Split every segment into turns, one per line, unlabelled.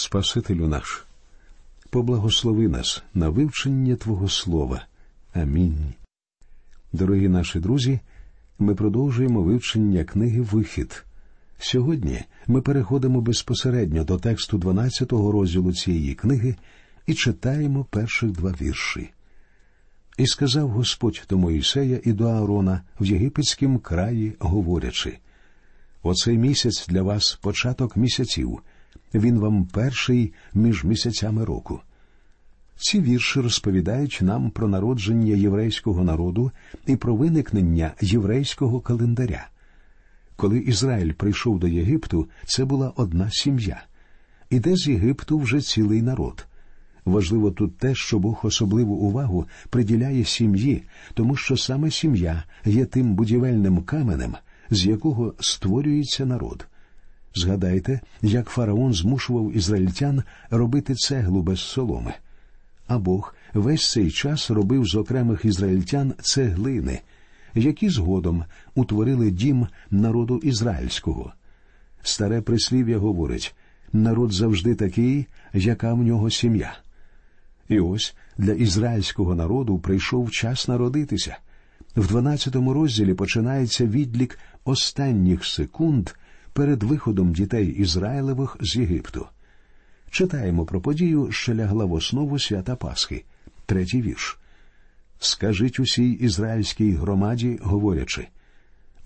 Спасителю наш, поблагослови нас на вивчення Твого Слова. Амінь. Дорогі наші друзі, ми продовжуємо вивчення книги Вихід. Сьогодні ми переходимо безпосередньо до тексту 12-го розділу цієї книги і читаємо перших два вірші. І сказав Господь до Моїсея і до Аарона в єгипетськім краї, говорячи: Оцей місяць для вас початок місяців, він вам перший між місяцями року. Ці вірші розповідають нам про народження єврейського народу і про виникнення єврейського календаря. Коли Ізраїль прийшов до Єгипту, це була одна сім'я. Іде з Єгипту вже цілий народ. Важливо тут те, що Бог особливу увагу приділяє сім'ї, тому що саме сім'я є тим будівельним каменем, з якого створюється народ. Згадайте, як фараон змушував ізраїльтян робити цеглу без соломи. А Бог весь цей час робив з окремих ізраїльтян цеглини, які згодом утворили дім народу ізраїльського. Старе прислів'я говорить народ завжди такий, яка в нього сім'я. І ось для ізраїльського народу прийшов час народитися. В 12-му розділі починається відлік останніх секунд перед виходом дітей Ізраїлевих з Єгипту. Читаємо про подію, що лягла в основу свята Пасхи, третій вірш. Скажіть усій ізраїльській громаді, говорячи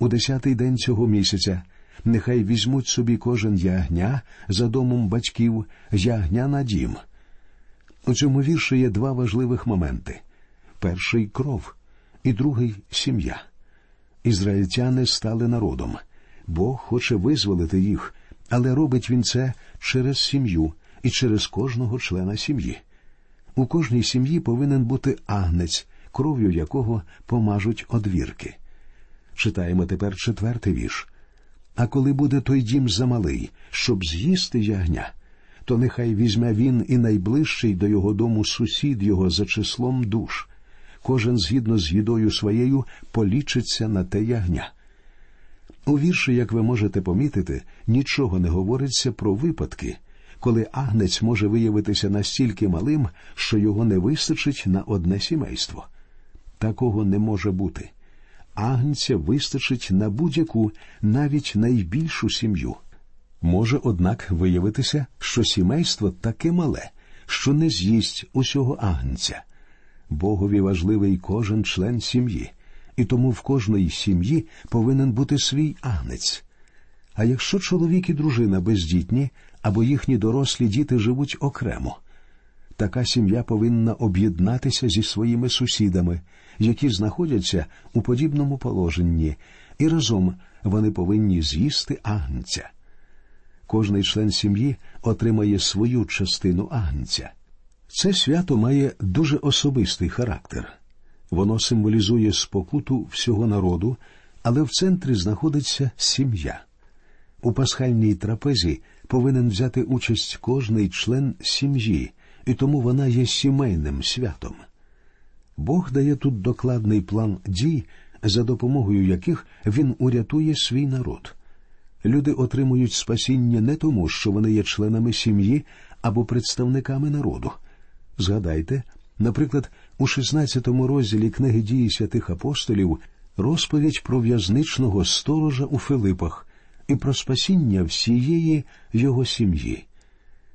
у десятий день цього місяця нехай візьмуть собі кожен ягня за домом батьків, ягня на дім. У цьому вірші є два важливих моменти перший кров, і другий сім'я. Ізраїльтяни стали народом. Бог хоче визволити їх, але робить він це через сім'ю і через кожного члена сім'ї. У кожній сім'ї повинен бути агнець, кров'ю якого помажуть одвірки. Читаємо тепер четвертий вірш. А коли буде той дім замалий, щоб з'їсти ягня, то нехай візьме він і найближчий до його дому сусід його за числом душ. Кожен згідно з їдою своєю полічиться на те ягня. У вірші, як ви можете помітити, нічого не говориться про випадки, коли агнець може виявитися настільки малим, що його не вистачить на одне сімейство. Такого не може бути. Агнця вистачить на будь-яку, навіть найбільшу сім'ю. Може, однак, виявитися, що сімейство таке мале, що не з'їсть усього агнця. Богові важливий кожен член сім'ї, і тому в кожної сім'ї повинен бути свій агнець. А якщо чоловік і дружина бездітні або їхні дорослі діти живуть окремо, така сім'я повинна об'єднатися зі своїми сусідами, які знаходяться у подібному положенні, і разом вони повинні з'їсти агнця. Кожний член сім'ї отримає свою частину агнця. Це свято має дуже особистий характер. Воно символізує спокуту всього народу, але в центрі знаходиться сім'я. У пасхальній трапезі повинен взяти участь кожний член сім'ї, і тому вона є сімейним святом. Бог дає тут докладний план дій, за допомогою яких він урятує свій народ. Люди отримують спасіння не тому, що вони є членами сім'ї або представниками народу. Згадайте, наприклад, у 16-му розділі книги дії святих апостолів розповідь про в'язничного сторожа у Филипах і про спасіння всієї його сім'ї.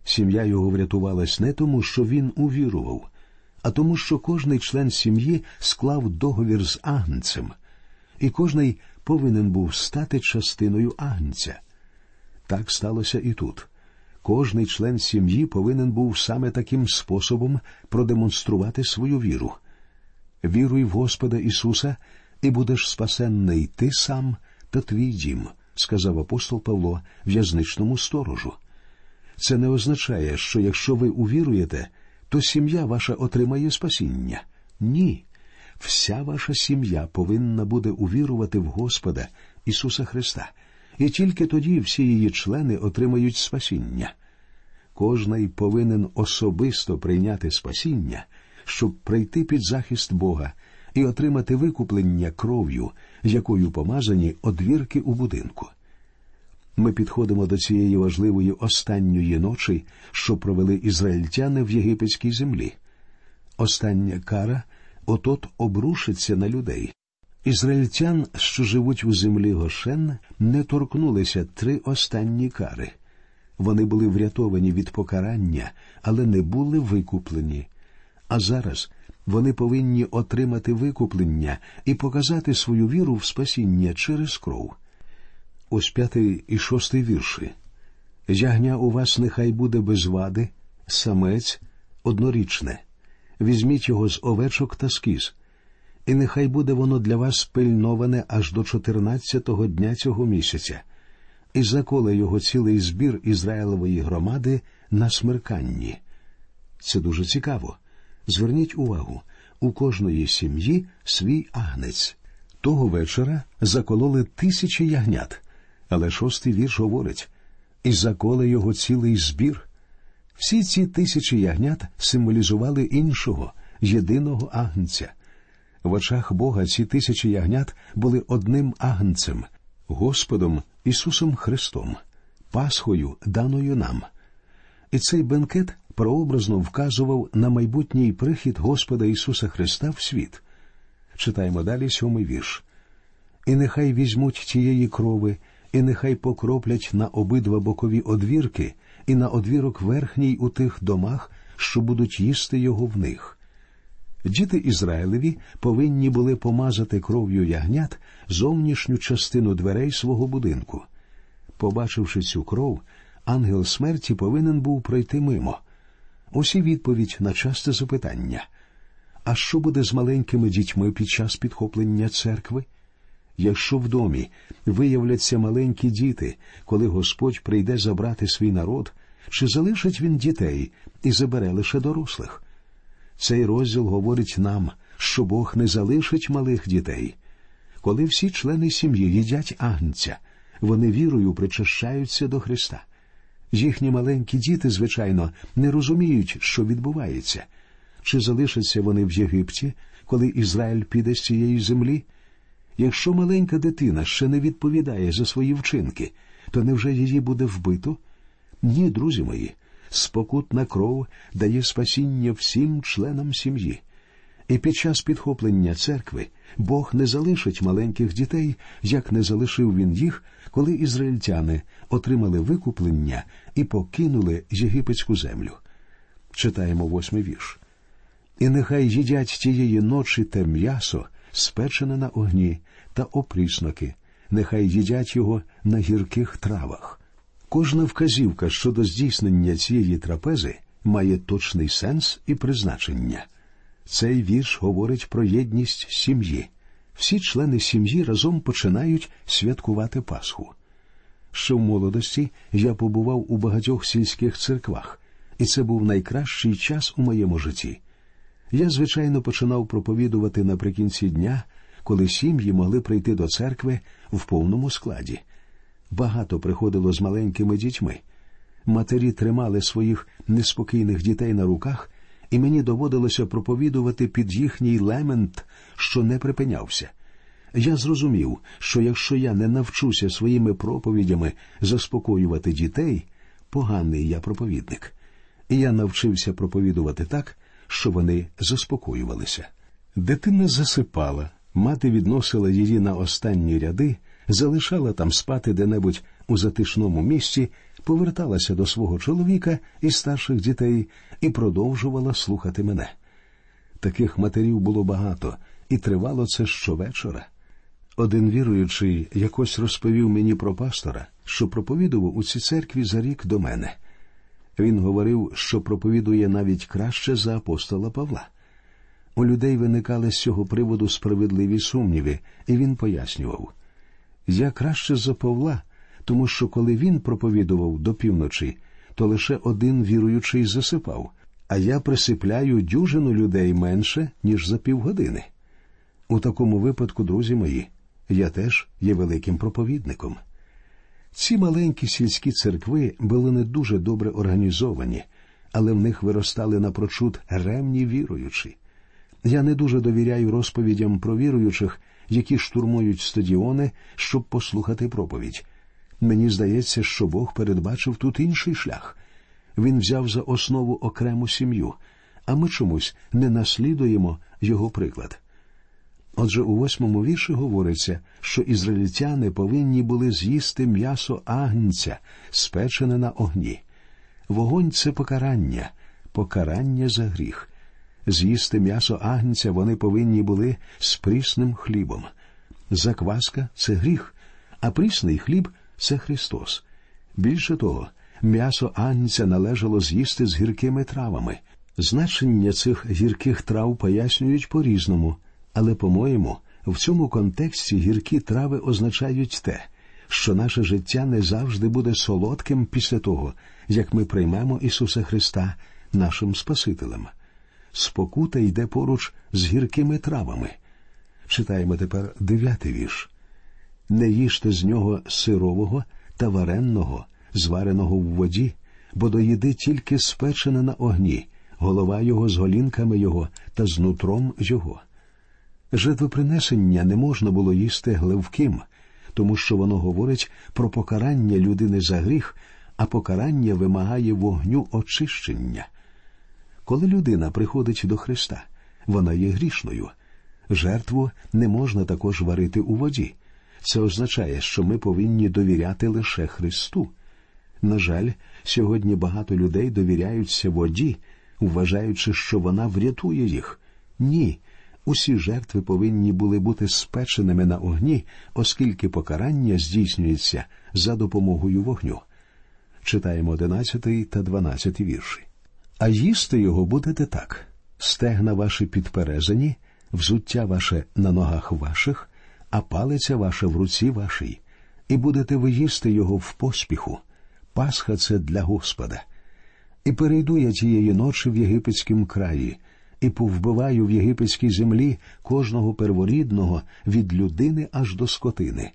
Сім'я його врятувалась не тому, що він увірував, а тому, що кожний член сім'ї склав договір з агнцем, і кожний повинен був стати частиною агнця. Так сталося і тут. Кожний член сім'ї повинен був саме таким способом продемонструвати свою віру. Віруй в Господа Ісуса, і будеш спасенний ти сам та твій дім, сказав апостол Павло в'язничному сторожу. Це не означає, що якщо ви увіруєте, то сім'я ваша отримає спасіння. Ні. Вся ваша сім'я повинна буде увірувати в Господа Ісуса Христа, і тільки тоді всі її члени отримають спасіння. Кожний повинен особисто прийняти спасіння, щоб прийти під захист Бога і отримати викуплення кров'ю, якою помазані одвірки у будинку. Ми підходимо до цієї важливої останньої ночі, що провели ізраїльтяни в єгипетській землі. Остання кара отот обрушиться на людей. Ізраїльтян, що живуть у землі Гошен, не торкнулися три останні кари. Вони були врятовані від покарання, але не були викуплені. А зараз вони повинні отримати викуплення і показати свою віру в спасіння через кров. Ось п'ятий і шостий вірші. Ягня у вас нехай буде без вади, самець однорічне. Візьміть його з овечок та скіз, і нехай буде воно для вас пильноване аж до чотирнадцятого дня цього місяця, і заколе його цілий збір Ізраїлової громади на смерканні. Це дуже цікаво. Зверніть увагу, у кожної сім'ї свій агнець. Того вечора закололи тисячі ягнят, але шостий вірш говорить і заколе його цілий збір. Всі ці тисячі ягнят символізували іншого, єдиного агнця. В очах Бога ці тисячі ягнят були одним агнцем, Господом Ісусом Христом, Пасхою, даною нам. І цей бенкет прообразно вказував на майбутній прихід Господа Ісуса Христа в світ. Читаємо далі сьомий вірш. І нехай візьмуть тієї крови, і нехай покроплять на обидва бокові одвірки і на одвірок верхній у тих домах, що будуть їсти його в них. Діти Ізраїлеві повинні були помазати кров'ю ягнят зовнішню частину дверей свого будинку. Побачивши цю кров, ангел смерті повинен був пройти мимо. Усі відповідь на часте запитання. А що буде з маленькими дітьми під час підхоплення церкви? Якщо в домі виявляться маленькі діти, коли Господь прийде забрати свій народ, чи залишить він дітей і забере лише дорослих? Цей розділ говорить нам, що Бог не залишить малих дітей. Коли всі члени сім'ї їдять агнця, вони вірою причащаються до Христа. Їхні маленькі діти, звичайно, не розуміють, що відбувається. Чи залишаться вони в Єгипті, коли Ізраїль піде з цієї землі? Якщо маленька дитина ще не відповідає за свої вчинки, то невже її буде вбито? Ні, друзі мої, спокутна кров дає спасіння всім членам сім'ї. І під час підхоплення церкви Бог не залишить маленьких дітей, як не залишив він їх, коли ізраїльтяни отримали викуплення і покинули єгипетську землю. Читаємо восьмий вірш. І нехай їдять тієї ночі те м'ясо, спечене на огні, та опрісноки, нехай їдять його на гірких травах. Кожна вказівка щодо здійснення цієї трапези має точний сенс і призначення. Цей вірш говорить про єдність сім'ї. Всі члени сім'ї разом починають святкувати Пасху. Ще в молодості я побував у багатьох сільських церквах, і це був найкращий час у моєму житті. Я, звичайно, починав проповідувати наприкінці дня, коли сім'ї могли прийти до церкви в повному складі. Багато приходило з маленькими дітьми. Матері тримали своїх неспокійних дітей на руках, і мені доводилося проповідувати під їхній лемент, що не припинявся. Я зрозумів, що якщо я не навчуся своїми проповідями заспокоювати дітей, поганий я проповідник. І я навчився проповідувати так, що вони заспокоювалися. Дитина засипала, мати відносила її на останні ряди, залишала там спати де-небудь у затишному місці, поверталася до свого чоловіка і старших дітей і продовжувала слухати мене. Таких матерів було багато, і тривало це щовечора. Один віруючий якось розповів мені про пастора, що проповідував у цій церкві за рік до мене. Він говорив, що проповідує навіть краще за апостола Павла. У людей виникали з цього приводу справедливі сумніви, і він пояснював я краще за Павла, тому що коли він проповідував до півночі, то лише один віруючий засипав, а я присипляю дюжину людей менше, ніж за півгодини. У такому випадку, друзі мої, я теж є великим проповідником. Ці маленькі сільські церкви були не дуже добре організовані, але в них виростали напрочуд ремні віруючі. Я не дуже довіряю розповідям про віруючих, які штурмують стадіони, щоб послухати проповідь. Мені здається, що Бог передбачив тут інший шлях. Він взяв за основу окрему сім'ю, а ми чомусь не наслідуємо його приклад. Отже, у восьмому вірші говориться, що ізраїльтяни повинні були з'їсти м'ясо агнця, спечене на огні. Вогонь це покарання, покарання за гріх. З'їсти м'ясо агнця вони повинні були з прісним хлібом. Закваска це гріх, а прісний хліб це Христос. Більше того, м'ясо агнця належало з'їсти з гіркими травами. Значення цих гірких трав пояснюють по різному, але, по-моєму, в цьому контексті гіркі трави означають те, що наше життя не завжди буде солодким після того, як ми приймемо Ісуса Христа нашим Спасителем. Спокута йде поруч з гіркими травами. Читаємо тепер дев'ятий вірш. Не їжте з нього сирового та варенного, звареного в воді, бо доїди тільки спечене на огні, голова його з голінками його та з нутром його. Жертвопринесення не можна було їсти гливким, тому що воно говорить про покарання людини за гріх, а покарання вимагає вогню очищення. Коли людина приходить до Христа, вона є грішною. Жертву не можна також варити у воді. Це означає, що ми повинні довіряти лише Христу. На жаль, сьогодні багато людей довіряються воді, вважаючи, що вона врятує їх. Ні, усі жертви повинні були бути спеченими на огні, оскільки покарання здійснюється за допомогою вогню. Читаємо 11 та 12 вірші. А їсти його будете так: стегна ваші підперезані, взуття ваше на ногах ваших, а палиця ваша в руці вашій, і будете ви їсти його в поспіху. Пасха це для Господа. І перейду я тієї ночі в єгипетськім краї, і повбиваю в єгипетській землі кожного перворідного від людини аж до скотини.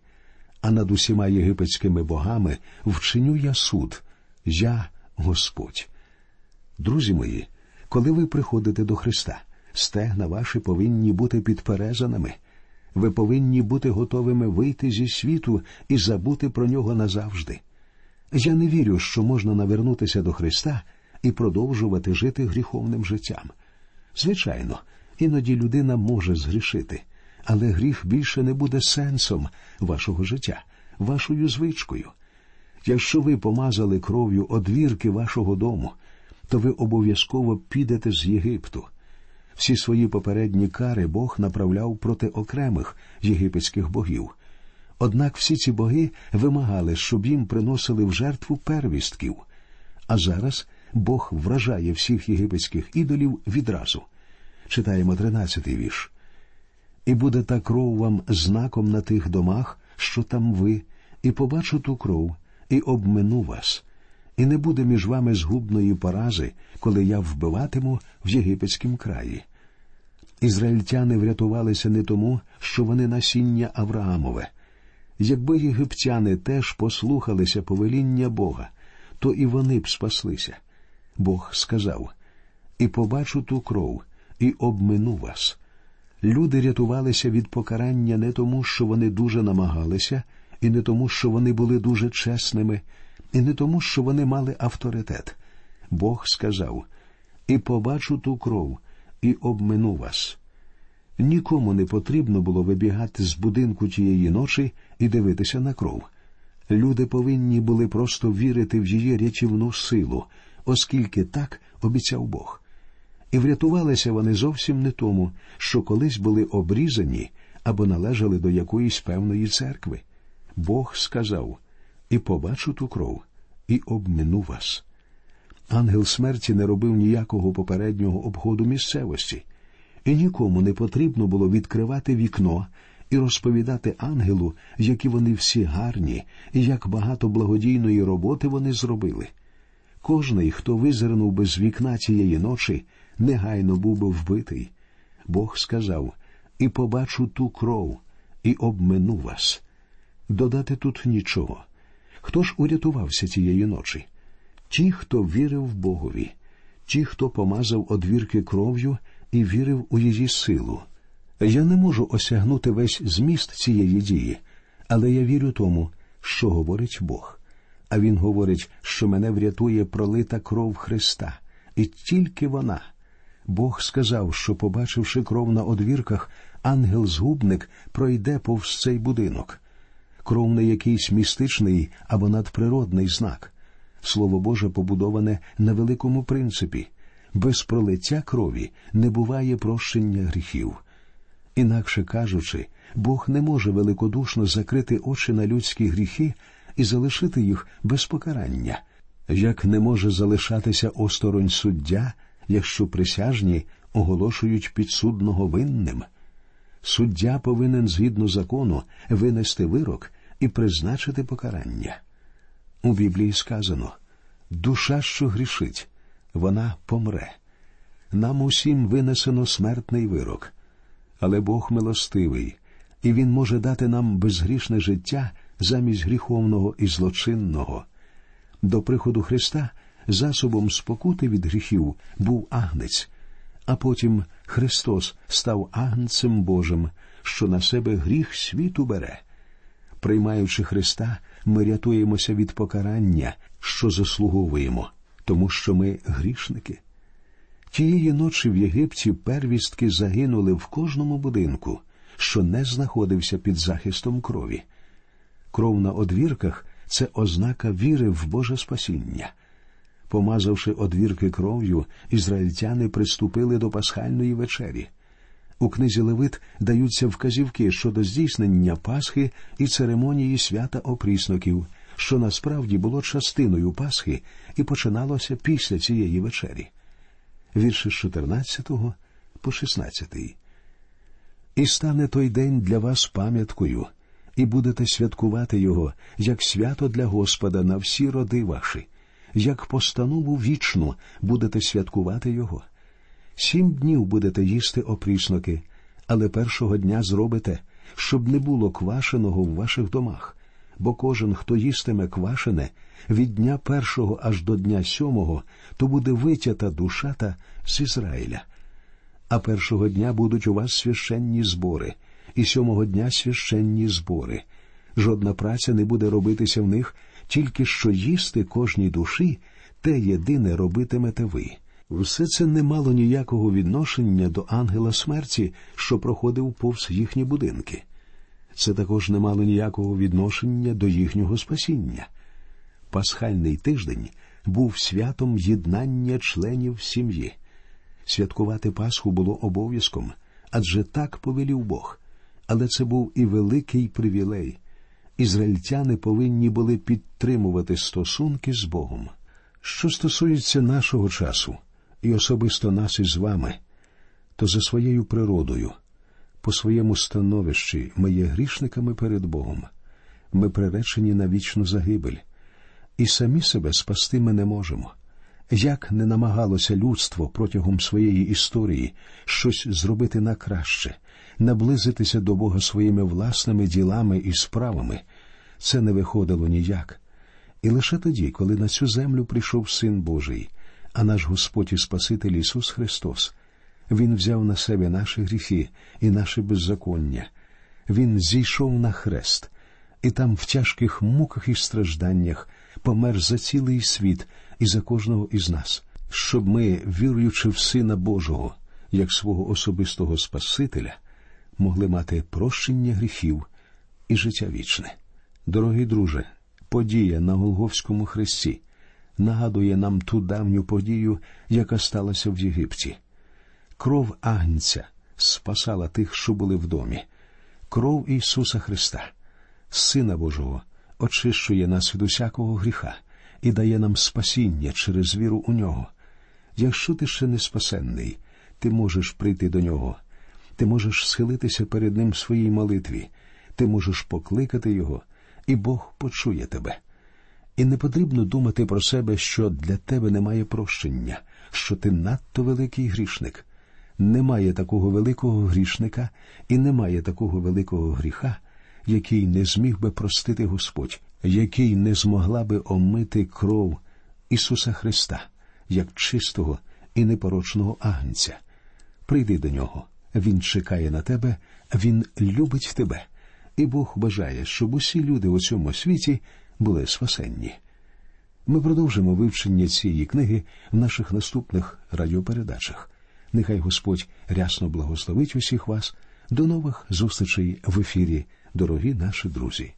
А над усіма єгипетськими богами вчиню я суд, я Господь. Друзі мої, коли ви приходите до Христа, стегна ваші повинні бути підперезаними. Ви повинні бути готовими вийти зі світу і забути про нього назавжди. Я не вірю, що можна навернутися до Христа і продовжувати жити гріховним життям. Звичайно, іноді людина може згрішити, але гріх більше не буде сенсом вашого життя, вашою звичкою. Якщо ви помазали кров'ю одвірки вашого дому, то ви обов'язково підете з Єгипту. Всі свої попередні кари Бог направляв проти окремих єгипетських богів. Однак всі ці боги вимагали, щоб їм приносили в жертву первістків. А зараз Бог вражає всіх єгипетських ідолів відразу. Читаємо тринадцятий вірш. І буде та кров вам знаком на тих домах, що там ви, і побачу ту кров, і обмину вас, і не буде між вами згубної порази, коли я вбиватиму в єгипетському краї. Ізраїльтяни врятувалися не тому, що вони насіння Авраамове. Якби єгиптяни теж послухалися повеління Бога, то і вони б спаслися. Бог сказав І побачу ту кров, і обмину вас. Люди рятувалися від покарання не тому, що вони дуже намагалися, і не тому, що вони були дуже чесними, і не тому, що вони мали авторитет. Бог сказав І побачу ту кров, і обмину вас. Нікому не потрібно було вибігати з будинку тієї ночі і дивитися на кров. Люди повинні були просто вірити в її рятівну силу, оскільки так обіцяв Бог. І врятувалися вони зовсім не тому, що колись були обрізані або належали до якоїсь певної церкви. Бог сказав і побачу ту кров, і обмину вас. Ангел смерті не робив ніякого попереднього обходу місцевості, і нікому не потрібно було відкривати вікно і розповідати ангелу, які вони всі гарні, і як багато благодійної роботи вони зробили. Кожний, хто визирнув би з вікна цієї ночі, негайно був би вбитий. Бог сказав і побачу ту кров, і обмину вас. Додати тут нічого. Хто ж урятувався цієї ночі? Ті, хто вірив Богові, ті, хто помазав одвірки кров'ю і вірив у її силу. Я не можу осягнути весь зміст цієї дії, але я вірю тому, що говорить Бог. А він говорить, що мене врятує пролита кров Христа, і тільки вона. Бог сказав, що, побачивши кров на одвірках, ангел-згубник пройде повз цей будинок. Кров не якийсь містичний або надприродний знак. Слово Боже побудоване на великому принципі без пролиття крові не буває прощення гріхів. Інакше кажучи, Бог не може великодушно закрити очі на людські гріхи і залишити їх без покарання, як не може залишатися осторонь суддя, якщо присяжні оголошують підсудного винним. Суддя повинен згідно закону винести вирок і призначити покарання. У Біблії сказано душа, що грішить, вона помре. Нам усім винесено смертний вирок, але Бог милостивий, і Він може дати нам безгрішне життя замість гріховного і злочинного. До приходу Христа засобом спокути від гріхів був агнець, а потім Христос став агнцем Божим, що на себе гріх світу бере. Приймаючи Христа, ми рятуємося від покарання, що заслуговуємо, тому що ми грішники. Тієї ночі в Єгипті первістки загинули в кожному будинку, що не знаходився під захистом крові. Кров на одвірках це ознака віри в Боже спасіння. Помазавши одвірки кров'ю, ізраїльтяни приступили до пасхальної вечері. У книзі Левит даються вказівки щодо здійснення Пасхи і церемонії свята опрісноків, що насправді було частиною Пасхи і починалося після цієї вечері. Вірші з 14 по 16. І стане той день для вас пам'яткою, і будете святкувати його, як свято для Господа на всі роди ваші, як постанову вічну будете святкувати його. Сім днів будете їсти опрісноки, але першого дня зробите, щоб не було квашеного в ваших домах, бо кожен, хто їстиме квашене, від дня першого аж до дня сьомого, то буде витята душата з Ізраїля. А першого дня будуть у вас священні збори, і сьомого дня священні збори. Жодна праця не буде робитися в них, тільки що їсти кожній душі, те єдине робитимете ви. Все це не мало ніякого відношення до ангела смерті, що проходив повз їхні будинки. Це також не мало ніякого відношення до їхнього спасіння. Пасхальний тиждень був святом єднання членів сім'ї. Святкувати Пасху було обов'язком, адже так повелів Бог. Але це був і великий привілей. Ізраїльтяни повинні були підтримувати стосунки з Богом. Що стосується нашого часу, і особисто нас із вами, то за своєю природою, по своєму становищі ми є грішниками перед Богом. Ми приречені на вічну загибель, і самі себе спасти ми не можемо. Як не намагалося людство протягом своєї історії щось зробити на краще, наблизитися до Бога своїми власними ділами і справами, це не виходило ніяк. І лише тоді, коли на цю землю прийшов Син Божий, а наш Господь і Спаситель Ісус Христос, Він взяв на себе наші гріхи і наше беззаконня, Він зійшов на хрест, і там в тяжких муках і стражданнях помер за цілий світ і за кожного із нас, щоб ми, віруючи в Сина Божого, як свого особистого Спасителя, могли мати прощення гріхів і життя вічне. Дорогий друже, подія на Голговському хресті нагадує нам ту давню подію, яка сталася в Єгипті. Кров Агнця спасала тих, що були в домі, кров Ісуса Христа, Сина Божого, очищує нас від усякого гріха і дає нам спасіння через віру у нього. Якщо ти ще не спасенний, ти можеш прийти до нього, ти можеш схилитися перед ним в своїй молитві, ти можеш покликати Його, і Бог почує тебе. І не потрібно думати про себе, що для тебе немає прощення, що ти надто великий грішник. Немає такого великого грішника і немає такого великого гріха, який не зміг би простити Господь, який не змогла би омити кров Ісуса Христа, як чистого і непорочного агнця. Прийди до нього, Він чекає на тебе, Він любить тебе, і Бог бажає, щоб усі люди у цьому світі були спасенні. Ми продовжимо вивчення цієї книги в наших наступних радіопередачах. Нехай Господь рясно благословить усіх вас. До нових зустрічей в ефірі, дорогі наші друзі.